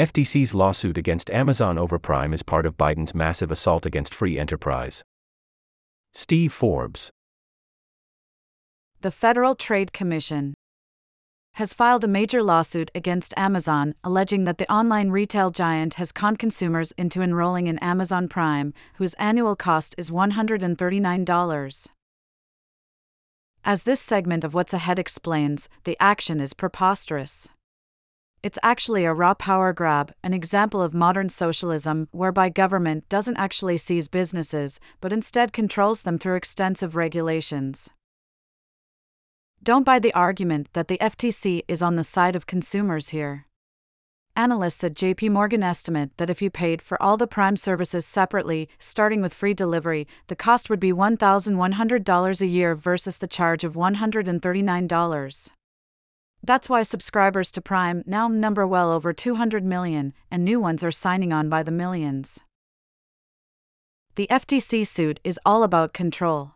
FTC's lawsuit against Amazon over Prime is part of Biden's massive assault against free enterprise. Steve Forbes. The Federal Trade Commission has filed a major lawsuit against Amazon, alleging that the online retail giant has conned consumers into enrolling in Amazon Prime, whose annual cost is $139. As this segment of What's Ahead explains, the action is preposterous. It's actually a raw power grab, an example of modern socialism whereby government doesn't actually seize businesses, but instead controls them through extensive regulations. Don't buy the argument that the FTC is on the side of consumers here. Analysts at JP Morgan estimate that if you paid for all the Prime services separately, starting with free delivery, the cost would be $1,100 a year versus the charge of $139. That's why subscribers to Prime now number well over 200 million, and new ones are signing on by the millions. The FTC suit is all about control.